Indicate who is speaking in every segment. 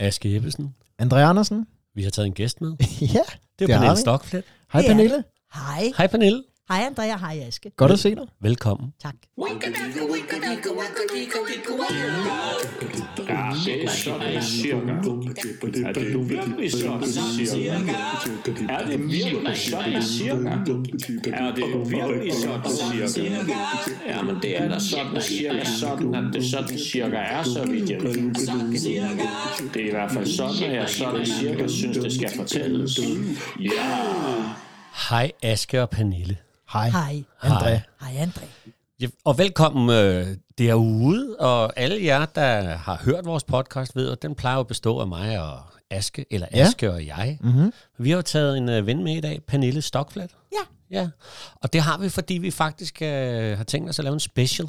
Speaker 1: Aske Ebbesen.
Speaker 2: André Andersen.
Speaker 1: Vi har taget en gæst med.
Speaker 2: ja,
Speaker 1: Det er
Speaker 2: Det har
Speaker 1: Pernille
Speaker 2: vi.
Speaker 1: Stokflet.
Speaker 2: hej
Speaker 3: er
Speaker 2: Pernille.
Speaker 3: Hej.
Speaker 1: Hej Pernille.
Speaker 3: Hej Andrea, hej Aske.
Speaker 2: Godt at se dig.
Speaker 1: Velkommen.
Speaker 3: Tak.
Speaker 4: Ja, men det er da sådan cirka sådan, at det sådan cirka er, så vidt jeg ved. Det er i hvert fald sådan, at jeg sådan cirka synes, det skal fortælles. Ja.
Speaker 1: Hej Aske og Pernille.
Speaker 2: Hej.
Speaker 3: Hej.
Speaker 2: André.
Speaker 3: Hej André.
Speaker 1: Ja, og velkommen øh, derude, og alle jer, der har hørt vores podcast, ved, at den plejer at bestå af mig og Aske, eller
Speaker 2: Ja.
Speaker 1: Aske og jeg.
Speaker 2: Mm-hmm.
Speaker 1: Vi har jo taget en øh, ven med i dag, Pernille Stokflet.
Speaker 3: Ja.
Speaker 1: Ja, og det har vi, fordi vi faktisk øh, har tænkt os at lave en special.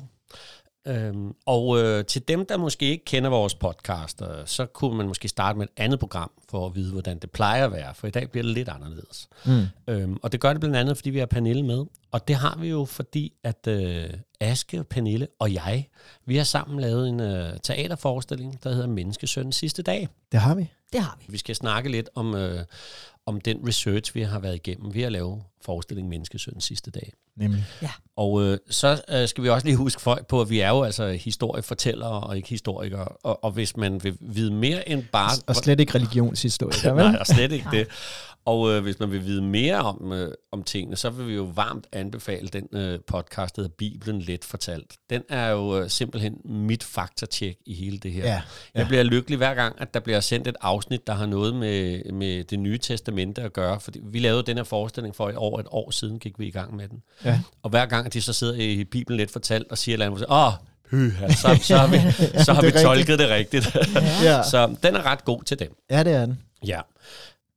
Speaker 1: Øhm, og øh, til dem, der måske ikke kender vores podcast, øh, så kunne man måske starte med et andet program, for at vide, hvordan det plejer at være, for i dag bliver det lidt anderledes.
Speaker 2: Mm.
Speaker 1: Øhm, og det gør det blandt andet, fordi vi har Pernille med. Og det har vi jo, fordi at øh, Aske, Pernille og jeg, vi har sammen lavet en øh, teaterforestilling, der hedder Menneskesøndens sidste dag.
Speaker 2: Det har vi.
Speaker 3: Det har vi.
Speaker 1: Vi skal snakke lidt om, øh, om den research, vi har været igennem ved at lave forestillingen Menneskesøndens sidste dag.
Speaker 2: Nemlig.
Speaker 1: Og øh, så øh, skal vi også lige huske folk på, at vi er jo altså historiefortællere og ikke historikere. Og, og hvis man vil vide mere end bare...
Speaker 2: Og slet ikke religionshistorie. vel?
Speaker 1: Nej, og slet ikke det. Og øh, hvis man vil vide mere om, øh, om tingene, så vil vi jo varmt anbefale den øh, podcast, der hedder Bibelen Let Fortalt. Den er jo øh, simpelthen mit faktatjek i hele det her.
Speaker 2: Ja,
Speaker 1: Jeg bliver lykkelig hver gang, at der bliver sendt et afsnit, der har noget med, med det nye testamente at gøre. Fordi vi lavede den her forestilling for et år, et år siden gik vi i gang med den.
Speaker 2: Ja.
Speaker 1: Og hver gang at de så sidder i Bibelen Let Fortalt og siger et eller andet, åh, pyha, så, så har vi, så har
Speaker 2: Det
Speaker 1: vi tolket det rigtigt.
Speaker 2: Ja.
Speaker 1: så den er ret god til dem.
Speaker 2: ja, det er den.
Speaker 1: Ja.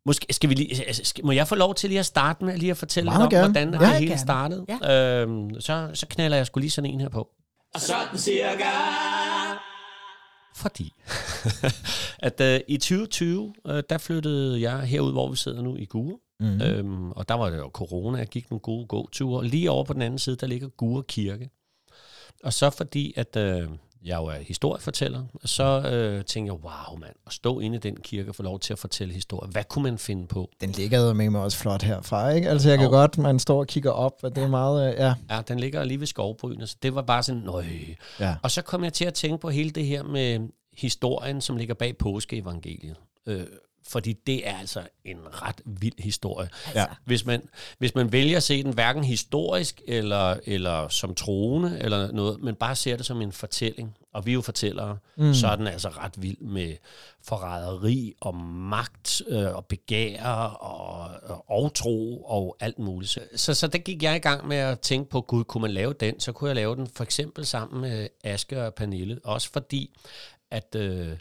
Speaker 1: Måske skal vi lige, altså, skal, må jeg få lov til lige at starte med lige at fortælle
Speaker 2: Meget
Speaker 1: lidt om,
Speaker 2: gerne.
Speaker 1: hvordan
Speaker 2: Ja.
Speaker 1: det hele
Speaker 3: gerne.
Speaker 1: startede?
Speaker 3: Ja.
Speaker 1: Øhm, så, så knalder jeg skulle lige sådan en her på.
Speaker 4: Og sådan cirka.
Speaker 1: Fordi at øh, i 2020, øh, der flyttede jeg herud, hvor vi sidder nu i Gure.
Speaker 2: Mm.
Speaker 1: Øhm, og der var det jo corona, jeg gik nogle gode gåture. Lige over på den anden side, der ligger Gure Kirke. Og så fordi, at øh, jeg jo er historiefortæller, så øh, tænkte jeg, wow mand, at stå inde i den kirke og få lov til at fortælle historie. Hvad kunne man finde på?
Speaker 2: Den ligger jo med mig også flot herfra, ikke? Altså, jeg kan
Speaker 1: Jo.
Speaker 2: godt, man står og kigger op, og det er meget, øh, ja.
Speaker 1: Ja, den ligger lige ved skovbrynene, så det var bare sådan, nøj.
Speaker 2: Ja.
Speaker 1: Og så kom jeg til at tænke på hele det her med historien, som ligger bag påskeevangeliet. Øh, fordi det er altså en ret vild historie.
Speaker 2: Ja.
Speaker 1: Hvis man, hvis man vælger at se den hverken historisk eller, eller som troende eller noget, men bare ser det som en fortælling, og vi er jo fortællere, mm. så er den altså ret vild med forræderi og magt øh, og begær og, og, og tro og alt muligt. Så, så, så der gik jeg i gang med at tænke på, gud, kunne man lave den? Så kunne jeg lave den for eksempel sammen med Aske og Pernille, også fordi, at øh,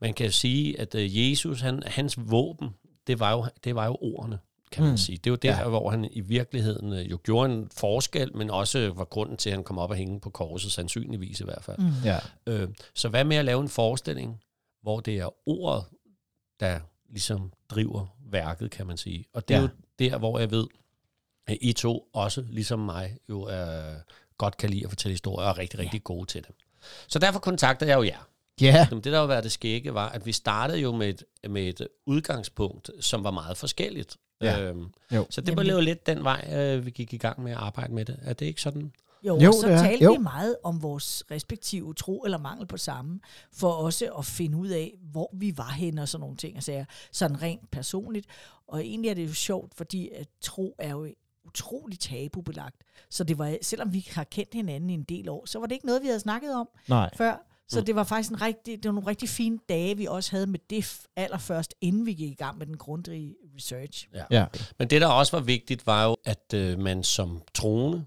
Speaker 1: man kan sige, at øh, Jesus, han, hans våben, det var jo, det var jo ordene kan man
Speaker 2: Mm.
Speaker 1: sige. Det var der,
Speaker 2: Ja.
Speaker 1: ja. hvor han i virkeligheden øh, jo gjorde en forskel, men også var grunden til, at han kom op og hænge på korset, sandsynligvis i hvert fald. Mm.
Speaker 2: ja.
Speaker 1: Øh, så hvad med at lave en forestilling, hvor det er ordet, der ligesom driver værket, kan man sige. Og det er
Speaker 2: Ja.
Speaker 1: jo der, hvor jeg ved, at I to også, ligesom mig, jo er, godt kan lide at fortælle historier og er rigtig, rigtig gode til det. Så derfor kontaktede jeg jo jer.
Speaker 2: Ja,
Speaker 1: Jamen, det, der var det skægge, var, at vi startede jo med et, med et udgangspunkt, som var meget forskelligt.
Speaker 2: Ja.
Speaker 1: Øhm,
Speaker 2: Jo.
Speaker 1: Så det var jo lidt den vej, øh, vi gik i gang med at arbejde med det. Er det ikke sådan?
Speaker 3: Jo,
Speaker 2: Jo,
Speaker 3: så
Speaker 2: det er.
Speaker 3: talte
Speaker 2: Jo.
Speaker 3: vi meget om vores respektive tro eller mangel på samme, for også at finde ud af, hvor vi var henne og sådan nogle ting sager, sådan rent personligt. Og egentlig er det jo sjovt, fordi at tro er jo utroligt tabubelagt. Så det var, selvom vi har kendt hinanden i en del år, så var det ikke noget, vi havde snakket om
Speaker 2: nej.
Speaker 3: før. Så det var faktisk en rigtig, det var nogle rigtig fine dage, vi også havde med det allerførst, inden vi gik i gang med den grundige research.
Speaker 2: Ja.
Speaker 1: Men det, der også var vigtigt, var jo, at øh, man som troende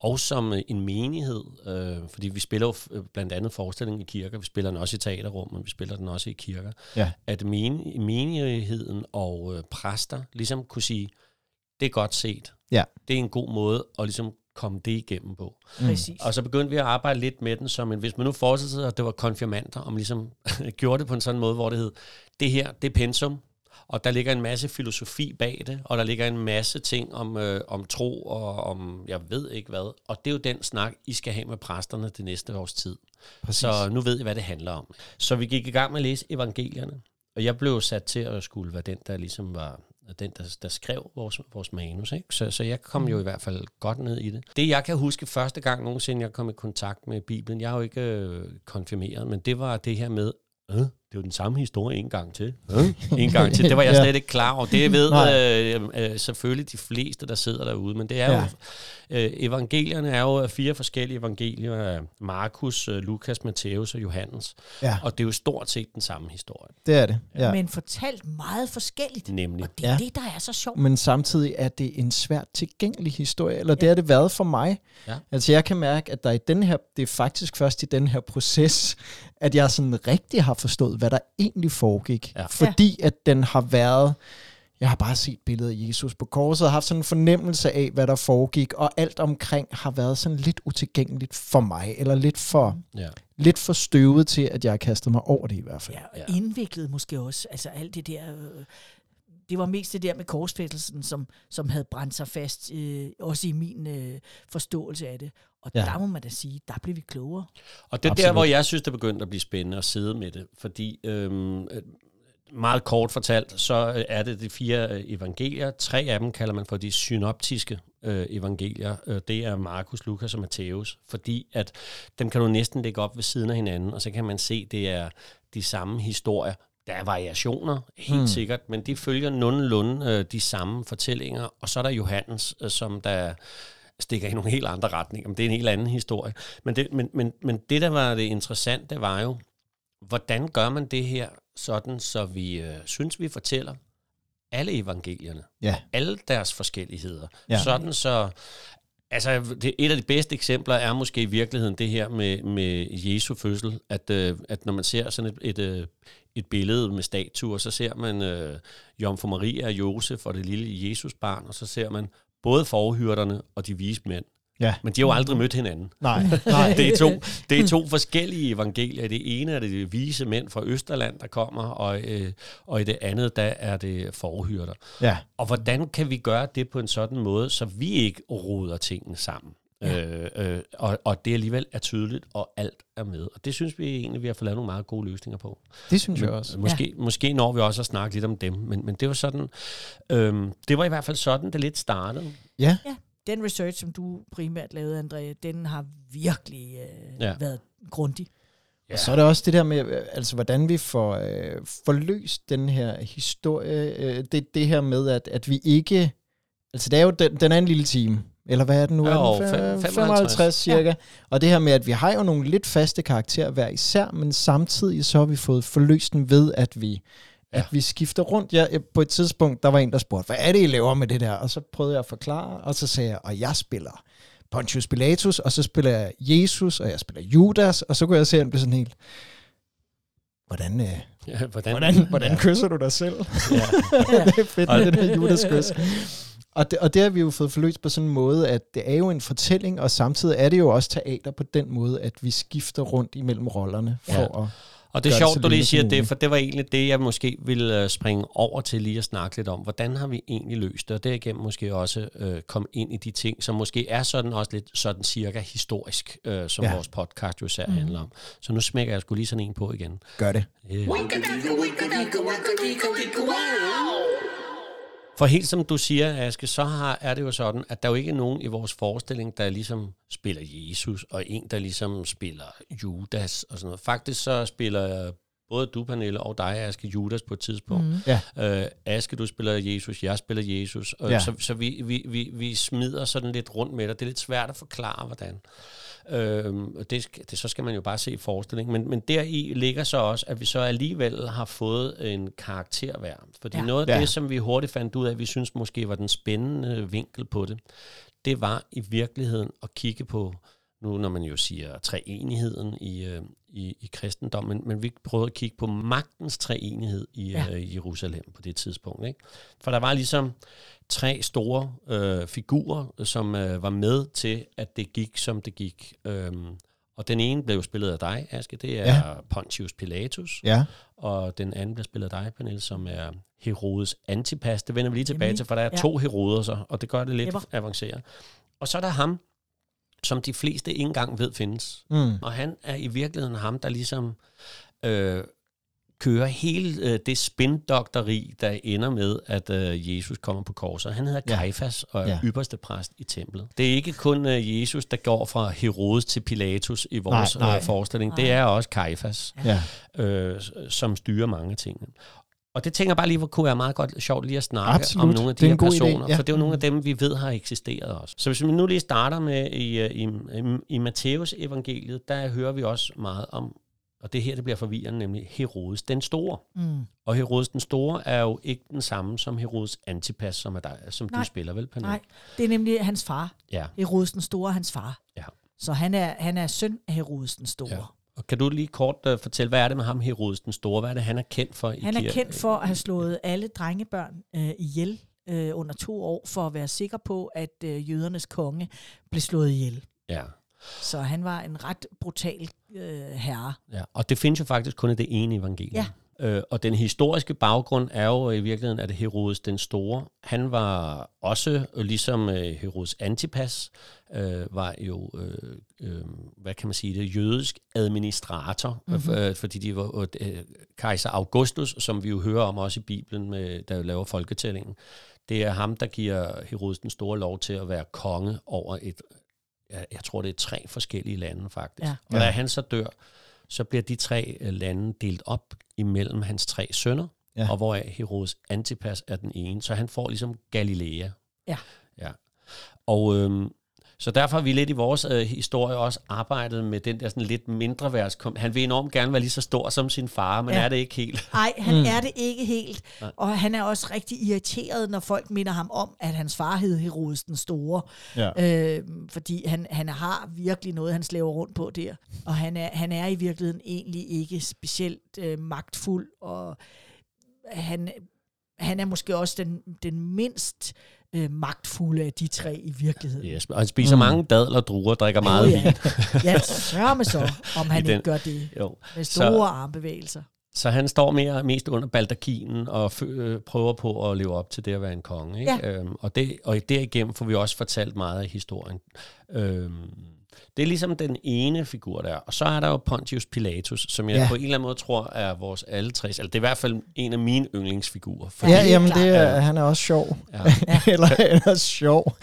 Speaker 1: og som øh, en menighed, øh, fordi vi spiller jo f- øh, blandt andet forestilling i kirker, vi spiller den også i teaterrum, men vi spiller den også i kirker,
Speaker 2: Ja.
Speaker 1: at men, menigheden og øh, præster ligesom kunne sige, det er godt set.
Speaker 2: Ja.
Speaker 1: Det er en god måde at ligesom komme det igennem på.
Speaker 3: Mm. Præcis.
Speaker 1: Og så begyndte vi at arbejde lidt med den, som en, hvis man nu forestiller sig, at det var konfirmander, om ligesom gjorde det på en sådan måde, hvor det hed, det her, det er pensum, og der ligger en masse filosofi bag det, og der ligger en masse ting om, øh, om tro og om, jeg ved ikke hvad. Og det er jo den snak, I skal have med præsterne det næste års tid.
Speaker 2: Præcis.
Speaker 1: Så nu ved I, hvad det handler om. Så vi gik i gang med at læse evangelierne. og jeg blev sat til at skulle være den, der ligesom var den, der, der skrev vores, vores manus. Ikke? Så, så jeg kom jo i hvert fald godt ned i det. Det, jeg kan huske første gang nogensinde, jeg kom i kontakt med Bibelen, jeg er jo ikke øh, konfirmeret, men det var det her med, øh, det er jo den samme historie en gang til. Øh, en gang til. Det var jeg
Speaker 2: Ja.
Speaker 1: slet ikke klar over. Det ved øh, øh, selvfølgelig de fleste, der sidder derude, men det er
Speaker 2: Ja.
Speaker 1: jo... Øh, evangelierne er jo fire forskellige evangelier Markus, øh, Lukas, Matthæus og Johannes.
Speaker 2: Ja,
Speaker 1: Og det er jo stort set den samme historie,
Speaker 2: det er det. Ja.
Speaker 3: Men fortalt meget forskelligt.
Speaker 1: nemlig.
Speaker 3: Og det er
Speaker 2: Ja.
Speaker 3: det, der er så sjovt.
Speaker 2: Men samtidig er det en svært tilgængelig historie, eller det har det været for mig.
Speaker 1: Ja.
Speaker 2: Altså jeg kan mærke, at der i den her, det er faktisk først i den her proces, at jeg sådan rigtig har forstået, hvad der egentlig foregik.
Speaker 1: Ja.
Speaker 2: Fordi at den har været, jeg har bare set billedet af Jesus på korset, og haft sådan en fornemmelse af, hvad der foregik, og alt omkring har været sådan lidt utilgængeligt for mig, eller lidt for,
Speaker 1: Ja.
Speaker 2: lidt for støvet til, at jeg har kastet mig over det i hvert fald.
Speaker 3: Ja, og
Speaker 1: Ja.
Speaker 3: indviklet måske også. Altså alt det der... Øh, det var mest det der med korsfæstelsen, som, som havde brændt sig fast, øh, også i min øh, forståelse af det. Og
Speaker 2: Ja.
Speaker 3: der må man da sige, der blev vi klogere.
Speaker 1: Og det er der, hvor jeg synes, det begyndte at blive spændende at sidde med det. Fordi øhm, øh, meget kort fortalt, så øh, er det de fire øh, evangelier. Tre af dem kalder man for de synoptiske øh, evangelier. Det er Markus, Lukas og Matthæus. Fordi at dem kan du næsten lægge op ved siden af hinanden, og så kan man se, det er de samme historier. Der er variationer, helt hmm. sikkert, men de følger nogenlunde øh, de samme fortællinger. Og så er der Johannes, øh, som der stikker i nogle helt andre retninger. Men det er en helt anden historie. Men det, men, men, men det, der var det interessante, var jo, hvordan gør man det her sådan, så vi øh, synes, vi fortæller alle evangelierne,
Speaker 2: Ja.
Speaker 1: alle deres forskelligheder.
Speaker 2: Ja.
Speaker 1: Sådan så, altså det, et af de bedste eksempler er måske i virkeligheden det her med, med Jesu fødsel, at, øh, at når man ser sådan et, et, øh, et billede med statuer, så ser man øh, Jomfru Maria og Josef og det lille Jesusbarn, og så ser man både forhyrderne og de vise mænd.
Speaker 2: Ja.
Speaker 1: Men de har jo aldrig mødt hinanden.
Speaker 2: Nej, nej.
Speaker 1: Det er to, det er to forskellige evangelier. Det ene er det de vise mænd fra Østerland, der kommer, og, øh, og i det andet, der er det forhyrter.
Speaker 2: Ja.
Speaker 1: Og hvordan kan vi gøre det på en sådan måde, så vi ikke roder tingene sammen? Ja. Øh, øh, og, og det alligevel er tydeligt, og alt er med. Og det synes vi egentlig, vi har fået lavet nogle meget gode løsninger på.
Speaker 2: Det synes jeg også.
Speaker 1: Måske, ja. måske når vi også at snakke lidt om dem, men, men det var sådan, øhm, det var i hvert fald sådan, det lidt startede.
Speaker 2: Ja,
Speaker 3: Den research, som du primært lavede, André, den har virkelig øh,
Speaker 1: Ja.
Speaker 3: ja. været grundig.
Speaker 1: Ja.
Speaker 2: Og så er det også det der med, øh, altså hvordan vi får, øh, får løst den her historie. Øh, det, det her med, at, at vi ikke... Altså det er jo, den, den er en lille time. Eller hvad er den nu?
Speaker 1: Jo,
Speaker 2: er den
Speaker 1: fem-
Speaker 2: Fem-
Speaker 1: 55
Speaker 2: 55 cirka. Ja. Og det her med, at vi har jo nogle lidt faste karakterer hver især, men samtidig så har vi fået forløst den ved, at vi, ja. at vi skifter rundt. Jeg, på et tidspunkt, der var en, der spurgte, hvad er det, I laver med det der? Og så prøvede jeg at forklare, og så sagde jeg, og jeg spiller Pontius Pilatus, og så spiller jeg Jesus, og jeg spiller Judas, og så kunne jeg se, at han blev sådan helt, hvordan, øh,
Speaker 1: Ja, hvordan,
Speaker 2: hvordan, hvordan kysser du dig selv?
Speaker 1: Ja.
Speaker 2: det er fedt med den her Judas kys. Og det, og det har vi jo fået forløst på sådan en måde, at det er jo en fortælling, og samtidig er det jo også teater på den måde, at vi skifter rundt imellem rollerne for
Speaker 1: Ja.
Speaker 2: at...
Speaker 1: Og det er
Speaker 2: det
Speaker 1: sjovt,
Speaker 2: så
Speaker 1: du lige siger det, for det var egentlig det, jeg måske ville øh, springe over til lige at snakke lidt om. Hvordan har vi egentlig løst det? Og derigennem måske også øh, komme ind i de ting, som måske er sådan også lidt sådan cirka historisk, øh, som
Speaker 2: Ja.
Speaker 1: ja. vores podcast jo især mm. handler om. Så nu smækker jeg sgu lige sådan en på igen.
Speaker 2: Gør det.
Speaker 1: Yeah. For helt som du siger, Aske, så har, er det jo sådan, at der er jo ikke nogen i vores forestilling, der ligesom spiller Jesus, og en, der ligesom spiller Judas og sådan noget. Faktisk så spiller både du, Pernille, og dig, Aske, Judas på et tidspunkt. Mm.
Speaker 2: Ja.
Speaker 1: Øh, Aske, du spiller Jesus, jeg spiller Jesus. Og
Speaker 2: Ja.
Speaker 1: Så, så vi, vi, vi, vi smider sådan lidt rundt med det. Det er lidt svært at forklare, hvordan. Øhm, og det, det, så skal man jo bare se forestillingen. Men, men deri ligger så også, at vi så alligevel har fået en karakter hver. Fordi. Ja. noget af
Speaker 2: Ja.
Speaker 1: det, som vi hurtigt fandt ud af, vi synes måske var den spændende vinkel på det, det var i virkeligheden at kigge på, nu når man jo siger treenigheden i, øh, i, i kristendommen, men, men vi prøvede at kigge på magtens treenighed i ja. Øh, Jerusalem på det tidspunkt. Ikke? For der var ligesom tre store øh, figurer, som øh, var med til, at det gik, som det gik. Øhm, og den ene blev spillet af dig, Aske, det er
Speaker 2: Ja.
Speaker 1: Pontius Pilatus,
Speaker 2: Ja.
Speaker 1: og den anden bliver spillet af dig, Pernille, som er Herodes Antipas. Det vender vi lige tilbage
Speaker 3: Nemlig.
Speaker 1: til, for der er
Speaker 3: Ja.
Speaker 1: to Heroder, så, og det gør det lidt
Speaker 3: Jepper.
Speaker 1: avanceret. Og så er der ham, som de fleste ikke engang ved findes.
Speaker 2: Mm.
Speaker 1: Og han er i virkeligheden ham, der ligesom øh, kører hele øh, det spindokteri, der ender med, at øh, Jesus kommer på korset. Han hedder
Speaker 2: Ja.
Speaker 1: Og er
Speaker 2: Ja.
Speaker 1: ypperste præst i templet. Det er ikke kun øh, Jesus, der går fra Herodes til Pilatus i vores
Speaker 2: Nej, nej.
Speaker 1: Øh, forestilling. Det er også Kajfas,
Speaker 2: Ja.
Speaker 1: øh, som styrer mange ting. Og det tænker bare lige, hvor kunne være meget godt sjovt lige at snakke
Speaker 2: Absolut.
Speaker 1: om nogle af de
Speaker 2: er
Speaker 1: her
Speaker 2: god idé,
Speaker 1: personer,
Speaker 2: ja.
Speaker 1: for det er jo nogle af dem, vi ved har eksisteret også. Så hvis vi nu lige starter med i, øh, i, i, i Matteus evangeliet, der hører vi også meget om, og det her det bliver forvirrende, nemlig Herodes den Store.
Speaker 3: Mm.
Speaker 1: Og Herodes den Store er jo ikke den samme som Herodes Antipas, som, er dig, som
Speaker 3: Nej.
Speaker 1: du spiller vel, Pernille?
Speaker 3: Nej, det er nemlig hans far.
Speaker 1: Ja.
Speaker 3: Herodes den Store er hans far.
Speaker 1: Ja.
Speaker 3: Så han er, han er søn af Herodes den Store.
Speaker 1: Ja. Og kan du lige kort uh, fortælle, hvad er det med ham, Herodes den Store? Hvad er det, han er kendt for? i
Speaker 3: Han er kendt for at have slået alle drengebørn øh, ihjel øh, under to år, for at være sikker på, at øh, jødernes konge blev slået ihjel.
Speaker 1: Ja.
Speaker 3: Så han var en ret brutal øh, herre.
Speaker 1: Ja, og det findes jo faktisk kun i det ene evangelium.
Speaker 3: Ja.
Speaker 1: Øh, og den historiske baggrund er jo i virkeligheden, at Herodes den Store, han var også, øh, ligesom øh, Herodes Antipas, øh, var jo, øh, øh, hvad kan man sige det, jødisk administrator, mm-hmm. øh, fordi de var øh, kejser Augustus, som vi jo hører om også i Bibelen, med, der laver folketællingen. Det er ham, der giver Herodes den Store lov til at være konge over et, jeg, jeg tror det er tre forskellige lande faktisk.
Speaker 3: Ja.
Speaker 1: Og da han så dør, så bliver de tre øh, lande delt op imellem hans tre sønner,
Speaker 2: Ja.
Speaker 1: ja. og hvoraf Herodes Antipas er den ene. Så han får ligesom Galilea.
Speaker 3: Ja.
Speaker 1: ja. Og øhm, så derfor har vi lidt i vores øh, historie også arbejdet med den der sådan lidt mindre værds. Han vil enormt gerne være lige så stor som sin far, men
Speaker 3: Ja.
Speaker 1: er det ikke helt.
Speaker 3: Nej, han
Speaker 2: Mm.
Speaker 3: mm. er det ikke helt. Og han er også rigtig irriteret, når folk minder ham om, at hans far hed Herodes den Store.
Speaker 2: Ja.
Speaker 3: Øh, fordi han, han har virkelig noget, han slæver rundt på der. Og han er, han er i virkeligheden egentlig ikke specielt øh, magtfuld, og han, han er måske også den, den mindst øh, magtfulde af de tre i virkeligheden.
Speaker 1: Yes. Og han spiser mm. mange dadler, druer, drikker meget vin.
Speaker 3: ja. sørg mig så, om han
Speaker 1: I den-
Speaker 3: ikke gør det
Speaker 1: Jo.
Speaker 3: med
Speaker 1: Så-
Speaker 3: store armbevægelser.
Speaker 1: Så han står mere, mest under baldakinen og fø- øh, prøver på at leve op til det at være en konge. Ikke?
Speaker 3: Ja.
Speaker 1: Øhm, og, det, og derigennem får vi også fortalt meget af historien. Øhm, det er ligesom den ene figur der. Og så er der jo Pontius Pilatus, som jeg
Speaker 2: Ja.
Speaker 1: på en eller anden måde tror er vores alle tre. Eller det er i hvert fald en af mine yndlingsfigurer. Fordi,
Speaker 2: Ja, jamen det er, han er også sjov.
Speaker 1: Ja.
Speaker 2: Eller han er sjov.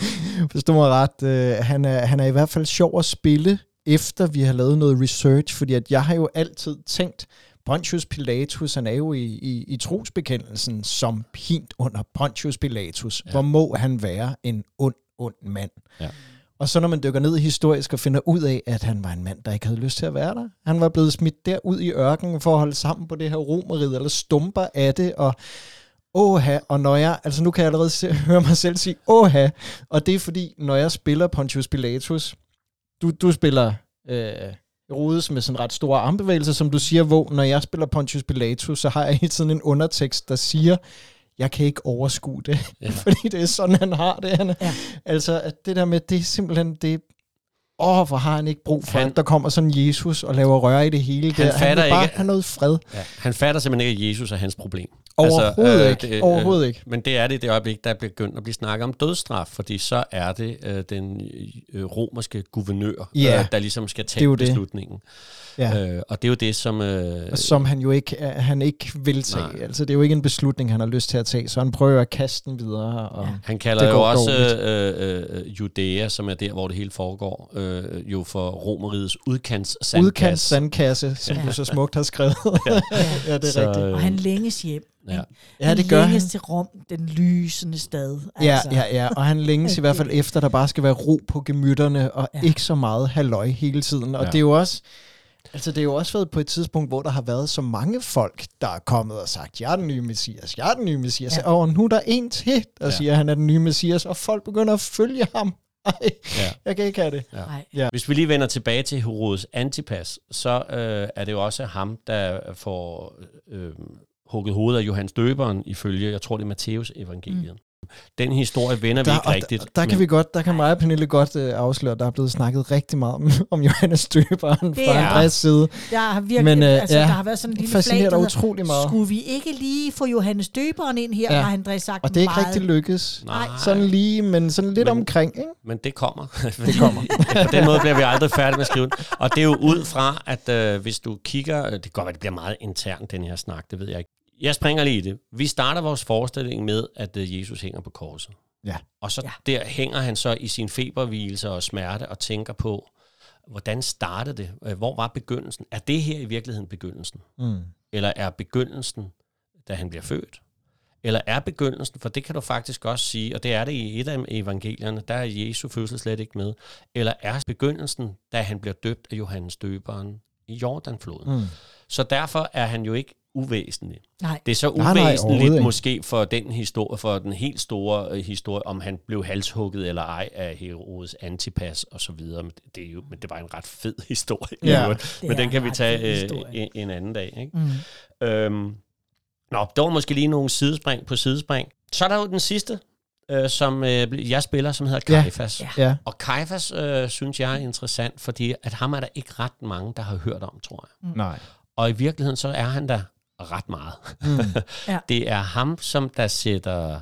Speaker 2: Forstå mig ret. Øh, han, er, han er i hvert fald sjov at spille, efter vi har lavet noget research, fordi at jeg har jo altid tænkt, Pontius Pilatus, han er jo i, i, i trosbekendelsen som pint under Pontius Pilatus. Ja. Hvor må han være en ond, ond mand?
Speaker 1: Ja.
Speaker 2: Og så når man dykker ned i historisk og finder ud af, at han var en mand, der ikke havde lyst til at være der. Han var blevet smidt derud i ørkenen for at holde sammen på det her romerid, eller stumper af det, og åha, og når jeg, altså nu kan jeg allerede se, høre mig selv sige åha, og det er fordi, når jeg spiller Pontius Pilatus, du, du spiller øh, Rodes med sådan ret store armbevægelser, som du siger, hvor når jeg spiller Pontius Pilatus, så har jeg hele tiden en undertekst, der siger, jeg kan ikke overskue det, ja. Fordi det er sådan, han har det. Han
Speaker 3: Ja.
Speaker 2: Altså, at det der med, det er simpelthen, det Åh, hvor har han ikke brug for,
Speaker 1: Han-
Speaker 2: at der kommer sådan Jesus og laver røre i det hele.
Speaker 1: Han
Speaker 2: der. han
Speaker 1: fatter
Speaker 2: vil bare
Speaker 1: ikke-
Speaker 2: have noget fred.
Speaker 1: Ja. Han fatter simpelthen ikke, at Jesus er hans problem.
Speaker 2: Overhovedet
Speaker 1: øh,
Speaker 2: ikke.
Speaker 1: det, øh,
Speaker 2: Overhovedet ikke.
Speaker 1: Men det er det i det øjeblik, der er begyndt at blive snakket om dødsstraf, fordi så er det øh, den øh, romerske guvernør,
Speaker 2: Ja.
Speaker 1: øh, der ligesom skal tage
Speaker 2: jo det. Ja.
Speaker 1: Øh, og det er jo det, som... Øh,
Speaker 2: som han jo ikke, er- han ikke vil tage.
Speaker 1: Nej.
Speaker 2: Altså, det er jo ikke en beslutning, han har lyst til at tage, så han prøver at kaste den videre. Og, ja.
Speaker 1: han kalder
Speaker 2: det
Speaker 1: jo også
Speaker 2: dårligt.
Speaker 1: øh, øh, Judæa, som er der, hvor det hele foregår, øh, jo for romerigets udkants
Speaker 2: Udkants sandkasse, som
Speaker 3: Ja.
Speaker 2: du så smukt har skrevet. Ja, ja det er
Speaker 1: Så,
Speaker 2: rigtigt.
Speaker 1: øh,
Speaker 3: Og han længes hjem.
Speaker 1: Ja.
Speaker 3: ikke?
Speaker 2: Ja, det gør
Speaker 3: længes
Speaker 2: han.
Speaker 3: til Rom, den lysende stad.
Speaker 2: Ja,
Speaker 3: altså.
Speaker 2: ja, ja, og han længes i hvert fald efter, der bare skal være ro på gemytterne, og ja.
Speaker 3: Ja.
Speaker 2: ikke så meget halløj hele tiden. Og
Speaker 1: Ja.
Speaker 2: det er jo også... Altså, det er jo også været på et tidspunkt, hvor der har været så mange folk, der er kommet og sagt, jeg er den nye messias, jeg er den nye messias, ja.
Speaker 3: Ja.
Speaker 2: og nu er der en til, der ja.
Speaker 1: Ja.
Speaker 2: siger, at han er den nye messias, og folk begynder at følge ham. Ej,
Speaker 1: Ja.
Speaker 2: jeg kan ikke have det.
Speaker 3: Nej.
Speaker 2: Ja.
Speaker 1: Hvis vi lige vender tilbage til Herodes Antipas, så øh, er det jo også ham, der får øh, hugget hovedet af Johannes Døberen ifølge, jeg tror det er Matteus evangeliet. Mm. Den historie vender vi
Speaker 2: Der,
Speaker 1: ikke
Speaker 2: og
Speaker 1: rigtigt.
Speaker 2: der, der kan vi godt, der kan mig og Pernille godt øh, afsløre, at der er blevet snakket rigtig meget om, om Johannes Døberen
Speaker 3: Det
Speaker 2: fra
Speaker 3: er-
Speaker 2: Andreas side.
Speaker 3: Der har virkelig,
Speaker 2: Men, øh,
Speaker 3: altså,
Speaker 2: ja,
Speaker 3: der har været sådan en lille flag, der
Speaker 2: utrolig meget.
Speaker 3: Skulle vi ikke lige få Johannes Døberen ind her,
Speaker 2: Ja.
Speaker 3: ja. har Andreas sagt
Speaker 2: Og det er ikke
Speaker 3: meget.
Speaker 2: rigtig lykkes.
Speaker 1: Nej,
Speaker 2: Sådan lige, men sådan lidt
Speaker 1: Men-
Speaker 2: omkring, ikke?
Speaker 1: men det kommer. det kommer. På den måde bliver vi aldrig færdige med at skrive den. Og det er jo ud fra, at øh, hvis du kigger... Det kan godt være, at det bliver meget internt, den her snak, det ved jeg ikke. Jeg springer lige i det. Vi starter vores forestilling med, at øh, Jesus hænger på korset.
Speaker 2: Ja.
Speaker 1: Og så
Speaker 3: Ja.
Speaker 1: der hænger han så i sin feberhvilelse og smerte og tænker på, hvordan startede det? Øh, Hvor var begyndelsen? Er det her i virkeligheden begyndelsen?
Speaker 2: Mm.
Speaker 1: Eller er begyndelsen, da han bliver født? Eller er begyndelsen, for det kan du faktisk også sige, og det er det i et af evangelierne, der er Jesu fødsel slet ikke med. Eller er begyndelsen, da han bliver døbt af Johannes døberen i Jordanfloden?
Speaker 2: Mm.
Speaker 1: Så derfor er han jo ikke uvæsentlig.
Speaker 3: Nej.
Speaker 1: Det er så
Speaker 2: Nej, nej,
Speaker 1: uvæsentligt
Speaker 2: ikke.
Speaker 1: måske for den historie, for den helt store øh, historie, om han blev halshugget eller ej af Herodes Antipas og så videre. Men det, er jo, men det var en ret fed historie. i
Speaker 2: Ja.
Speaker 3: Det
Speaker 1: men den kan vi tage øh, en, en anden dag. Ikke?
Speaker 3: Mm.
Speaker 1: Øhm, nå, der var måske lige nogle sidespring på sidespring. Så er der jo den sidste, øh, som øh, jeg spiller, som hedder
Speaker 2: Ja.
Speaker 1: Kajfas.
Speaker 3: Ja.
Speaker 2: Ja.
Speaker 1: Og Kajfas øh, synes jeg er interessant, fordi at ham er der ikke ret mange, der har hørt om, tror jeg.
Speaker 2: Nej.
Speaker 1: Og i virkeligheden så er han der ret meget.
Speaker 2: Mm.
Speaker 3: Ja.
Speaker 1: Det er ham, som der sætter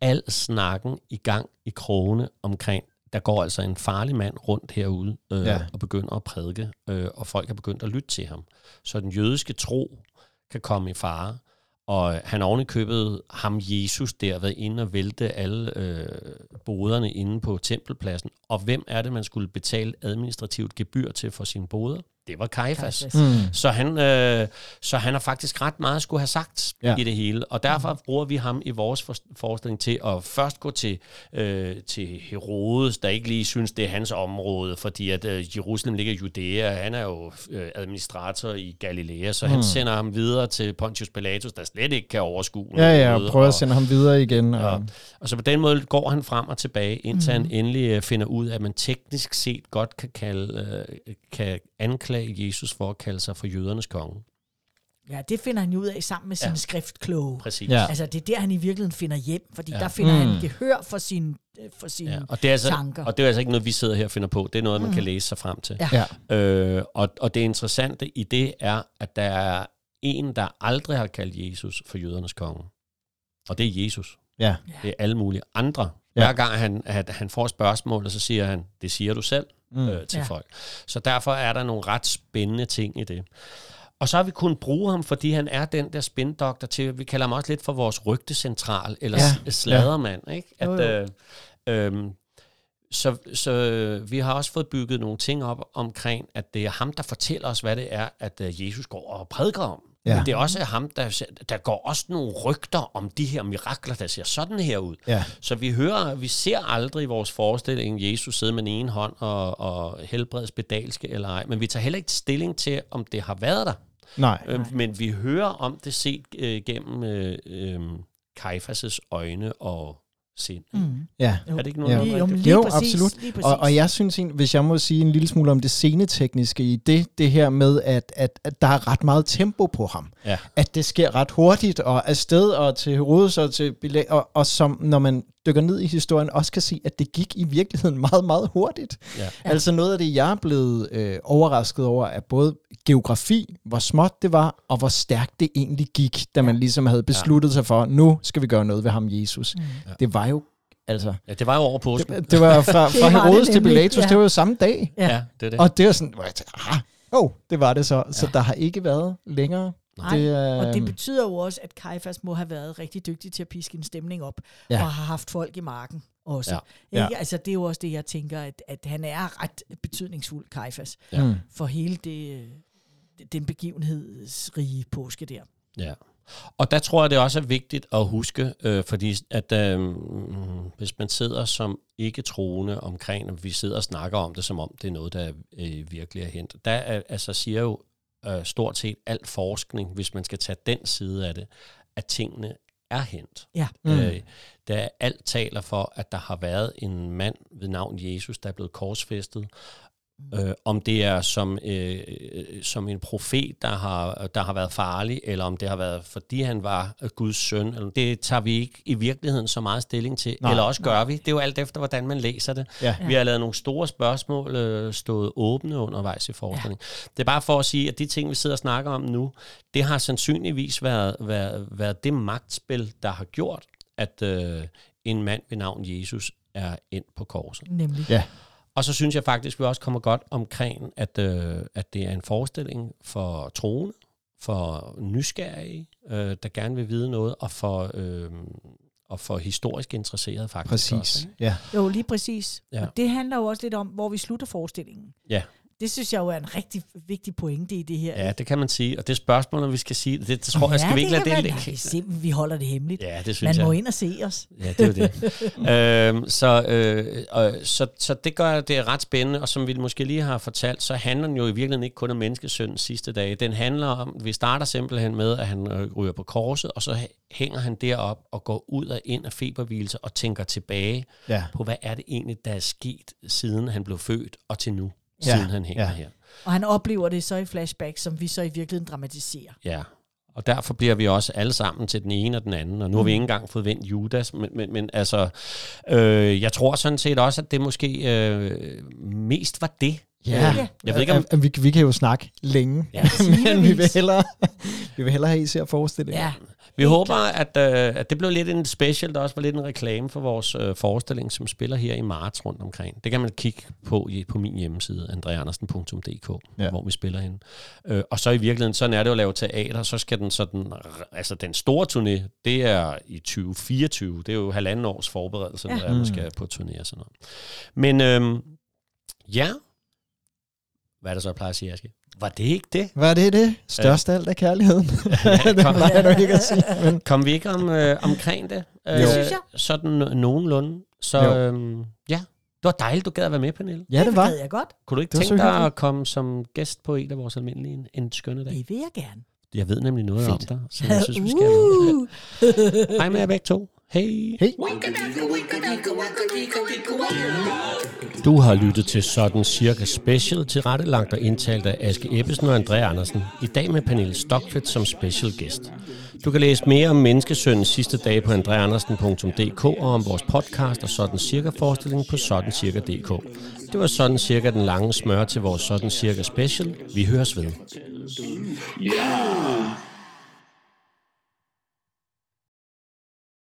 Speaker 1: al snakken i gang i krogene omkring, der går altså en farlig mand rundt herude øh,
Speaker 2: Ja.
Speaker 1: og begynder at prædike, øh, og folk er begyndt at lytte til ham. Så den jødiske tro kan komme i fare, og han oven købet ham Jesus der været inde og vælte alle øh, boderne inde på tempelpladsen. Og hvem er det, man skulle betale administrativt gebyr til for sine boder? Det var Kajfas.
Speaker 3: Kajfas.
Speaker 2: Mm.
Speaker 1: Så han, øh, så han har faktisk ret meget at skulle have sagt
Speaker 2: Ja.
Speaker 1: i det hele. Og derfor bruger vi ham i vores for, forestilling til at først gå til, øh, til Herodes, der ikke lige synes, det er hans område, fordi at øh, Jerusalem ligger i Judæa. Han er jo øh, administrator i Galilea, så han sender ham videre til Pontius Pilatus, der slet ikke kan overskue
Speaker 2: Ja, ja, og prøver
Speaker 1: og-
Speaker 2: at sende ham videre igen. Og,
Speaker 1: og, og så på den måde går han frem og tilbage, indtil mm. han endelig øh, finder ud af, at man teknisk set godt kan, kalde, øh, kan anklage Jesus for at kalde sig for jødernes konge.
Speaker 3: Ja, det finder han jo ud af sammen med sine
Speaker 1: Ja.
Speaker 3: skriftkloge.
Speaker 1: Præcis.
Speaker 2: Ja.
Speaker 3: Altså, det er der, han i virkeligheden finder hjem, fordi
Speaker 1: Ja.
Speaker 3: der finder mm.
Speaker 2: Mm.
Speaker 3: han gehør for sine, for sine
Speaker 1: Ja,
Speaker 3: ja.
Speaker 1: og, det er altså,
Speaker 3: tanker.
Speaker 1: og det er altså ikke noget, vi sidder her og finder på. Det er noget, man kan læse sig frem til.
Speaker 3: Ja.
Speaker 2: ja.
Speaker 1: Øh, og, og det interessante i det er, at der er en, der aldrig har kaldt Jesus for jødernes konge. Og det er Jesus.
Speaker 2: Ja.
Speaker 1: Det er alle mulige andre.
Speaker 2: Ja.
Speaker 1: Hver gang han, at han får spørgsmål, så siger han, det siger du selv
Speaker 2: Mm.
Speaker 1: øh, til
Speaker 3: Ja.
Speaker 1: ja. folk. Så derfor er der nogle ret spændende ting i det. Og så har vi kunnet bruge ham, fordi han er den der spindoktor til, vi kalder ham også lidt for vores rygtecentral, eller
Speaker 2: Ja.
Speaker 1: ja. sladermand. Ikke? At,
Speaker 3: Jo, jo.
Speaker 1: øh, øhm, så, så vi har også fået bygget nogle ting op omkring, at det er ham, der fortæller os, hvad det er, at øh, Jesus går og prædiker om.
Speaker 2: Ja.
Speaker 1: Men det er også ham, der, der går også nogle rygter om de her mirakler, der ser sådan her ud.
Speaker 2: Ja.
Speaker 1: Så vi hører, vi ser aldrig i vores forestilling Jesus sidde med den ene hånd og, og helbrede spedalske eller ej, men vi tager heller ikke stilling til, om det har været der.
Speaker 2: Nej.
Speaker 1: Øh, men vi hører om det set øh, gennem øh, øh, Kajfas' øjne og sind. Mm.
Speaker 2: Ja.
Speaker 1: Er det ikke noget,
Speaker 2: Ja.
Speaker 1: er
Speaker 3: Lige, jo, lige
Speaker 2: Jo,
Speaker 3: præcis,
Speaker 2: absolut.
Speaker 3: Lige præcis.
Speaker 2: Og, og jeg synes egentlig, hvis jeg må sige en lille smule om det scenetekniske i det, det her med, at, at, at der er ret meget tempo på ham.
Speaker 1: Ja.
Speaker 2: At det sker ret hurtigt, og afsted og til Herodes og til Bilal, og, og som når man dykker ned i historien, også kan se, at det gik i virkeligheden meget, meget hurtigt.
Speaker 1: Ja.
Speaker 2: Ja. Altså noget af det, jeg er blevet øh, overrasket over, er både geografi, hvor småt det var, og hvor stærkt det egentlig gik, da man ligesom havde besluttet sig for, nu skal vi gøre noget ved ham, Jesus. Mm. Det var jo, altså,
Speaker 1: ja, det var jo over påsken.
Speaker 2: det, det var fra, fra Herodes til Pilatus,
Speaker 3: ja.
Speaker 2: det var jo samme dag.
Speaker 3: Ja.
Speaker 1: Ja, det er det.
Speaker 2: Og det var sådan, hvor jeg tænkte, ah, oh, det var det så. Ja. Så der har ikke været længere.
Speaker 3: Nej,
Speaker 2: det, er,
Speaker 3: og det betyder jo også, at Kajfas må have været rigtig dygtig til at piske en stemning op,
Speaker 2: Ja.
Speaker 3: og har haft folk i marken også.
Speaker 1: Ja.
Speaker 3: Ja. Ikke? Altså, det er jo også det, jeg tænker, at, at han er ret betydningsfuld, Kajfas,
Speaker 1: Ja.
Speaker 2: Mm.
Speaker 3: for hele det, den begivenhedsrige påske der.
Speaker 1: Ja. Og der tror jeg, det også er vigtigt at huske, øh, fordi at øh, hvis man sidder som ikke troende omkring, og vi sidder og snakker om det, som om det er noget, der øh, virkelig er hent. Der er, altså siger jo øh, stort set al forskning, hvis man skal tage den side af det, at tingene er hent.
Speaker 3: Ja.
Speaker 2: Mm.
Speaker 1: Øh, der alt taler for, at der har været en mand ved navn Jesus, der er blevet korsfæstet, Øh, om det er som, øh, øh, som en profet, der har, der har været farlig, eller om det har været, fordi han var Guds søn. Eller, det tager vi ikke i virkeligheden så meget stilling til.
Speaker 2: Nej.
Speaker 1: eller også gør vi. Det er jo alt efter, hvordan man læser det.
Speaker 2: Ja.
Speaker 1: Vi har lavet nogle store spørgsmål øh, stået åbne undervejs i forestillingen. Ja. Det er bare for at sige, at de ting, vi sidder og snakker om nu, det har sandsynligvis været, været, været det magtspil, der har gjort, at øh, en mand ved navn Jesus er ind på korset.
Speaker 3: Nemlig.
Speaker 2: Ja.
Speaker 1: Og så synes jeg faktisk, vi også kommer godt omkring, at, øh, at det er en forestilling for troende, for nysgerrige, øh, der gerne vil vide noget, og for, øh, og for historisk interesserede faktisk
Speaker 2: Præcis.
Speaker 1: også. ikke?
Speaker 2: Ja.
Speaker 3: Jo, lige præcis.
Speaker 1: Ja.
Speaker 3: Og det handler jo også lidt om, hvor vi slutter forestillingen.
Speaker 1: Ja.
Speaker 3: Det synes jeg jo er en rigtig vigtig pointe i det her.
Speaker 1: Ja, det kan man sige. Og det spørgsmål, når vi skal sige det, det tror jeg, skal vi ikke lade det
Speaker 3: man-
Speaker 1: ligge.
Speaker 3: Nej, simpelthen, vi holder det hemmeligt.
Speaker 1: Ja, det
Speaker 3: Man
Speaker 1: synes
Speaker 3: må
Speaker 1: jeg.
Speaker 3: ind og se os.
Speaker 1: Ja, det er jo det. øhm, så, øh, og, så, så det gør det er ret spændende, og som vi måske lige har fortalt, så handler den jo i virkeligheden ikke kun om menneskesøndens sidste dage. Den handler om, vi starter simpelthen med, at han øh, ryger på korset, og så hæ- hænger han derop og går ud og ind af feberhvilelse og tænker tilbage
Speaker 2: Ja.
Speaker 1: på, hvad er det egentlig, der er sket, siden han blev født og til nu,
Speaker 2: Ja,
Speaker 1: siden han hænger
Speaker 2: ja.
Speaker 1: her.
Speaker 3: Og han oplever det så i flashback, som vi så i virkeligheden dramatiserer.
Speaker 1: Ja, og derfor bliver vi også alle sammen til den ene og den anden, og nu har vi ikke engang fået vendt Judas, men, men, men altså, øh, jeg tror sådan set også, at det måske øh, mest var det.
Speaker 2: Ja.
Speaker 1: Jeg ved ikke om...
Speaker 2: Øh, vi, vi kan jo snakke længe,
Speaker 1: Ja.
Speaker 2: men vi vil hellere, vi vil hellere have, at I ser forestillingen.
Speaker 3: Ja,
Speaker 1: Vi håber, at, øh, at det blev lidt en special, der også var lidt en reklame for vores øh, forestilling, som spiller her i marts rundt omkring. Det kan man kigge på i, på min hjemmeside, andreandersen.dk,
Speaker 2: Ja.
Speaker 1: hvor vi spiller hende. Øh, og så i virkeligheden, sådan er det at lave teater, så skal den sådan, altså den store turné, det er i 2024, det er jo halvanden års forberedelse, ja. At man skal på turné og sådan noget. Men øh, ja, hvad er det så, jeg plejer at sige, Aske? Var det ikke det?
Speaker 2: Hvad er det det? Størst alt af kærligheden. det
Speaker 1: kom-
Speaker 2: plejer du ikke at sige, men
Speaker 1: Kom vi ikke om, øh, omkring det? Øh,
Speaker 3: Det synes jeg.
Speaker 1: Sådan no- nogenlunde. Så
Speaker 2: Jo.
Speaker 1: øhm, ja, det var dejligt, du gad at være med, Pernille.
Speaker 2: ja, det var.
Speaker 3: gad jeg godt.
Speaker 1: Kunne du ikke
Speaker 2: Det var
Speaker 1: tænke dig at komme som gæst på en af vores almindelige en, en skønne dag?
Speaker 3: Det vil jeg gerne.
Speaker 1: Jeg ved nemlig noget
Speaker 2: Fedt.
Speaker 1: om dig, så jeg synes, vi skal have
Speaker 3: Uh.
Speaker 1: Hej med jer begge to. Hej.
Speaker 2: Hej.
Speaker 1: Du har lyttet til Sådan Cirka Special, tilrettelagt og indtalt af Aske Ebbesen og André Andersen. I dag med Pernille Stockfeldt som special guest. Du kan læse mere om Menneskesøndens sidste dage på andreandersen.dk og om vores podcast og Sådan Cirka forestilling på sådancirka.dk. Det var Sådan Cirka den lange smør til vores Sådan Cirka Special. Vi høres ved.
Speaker 4: Ja!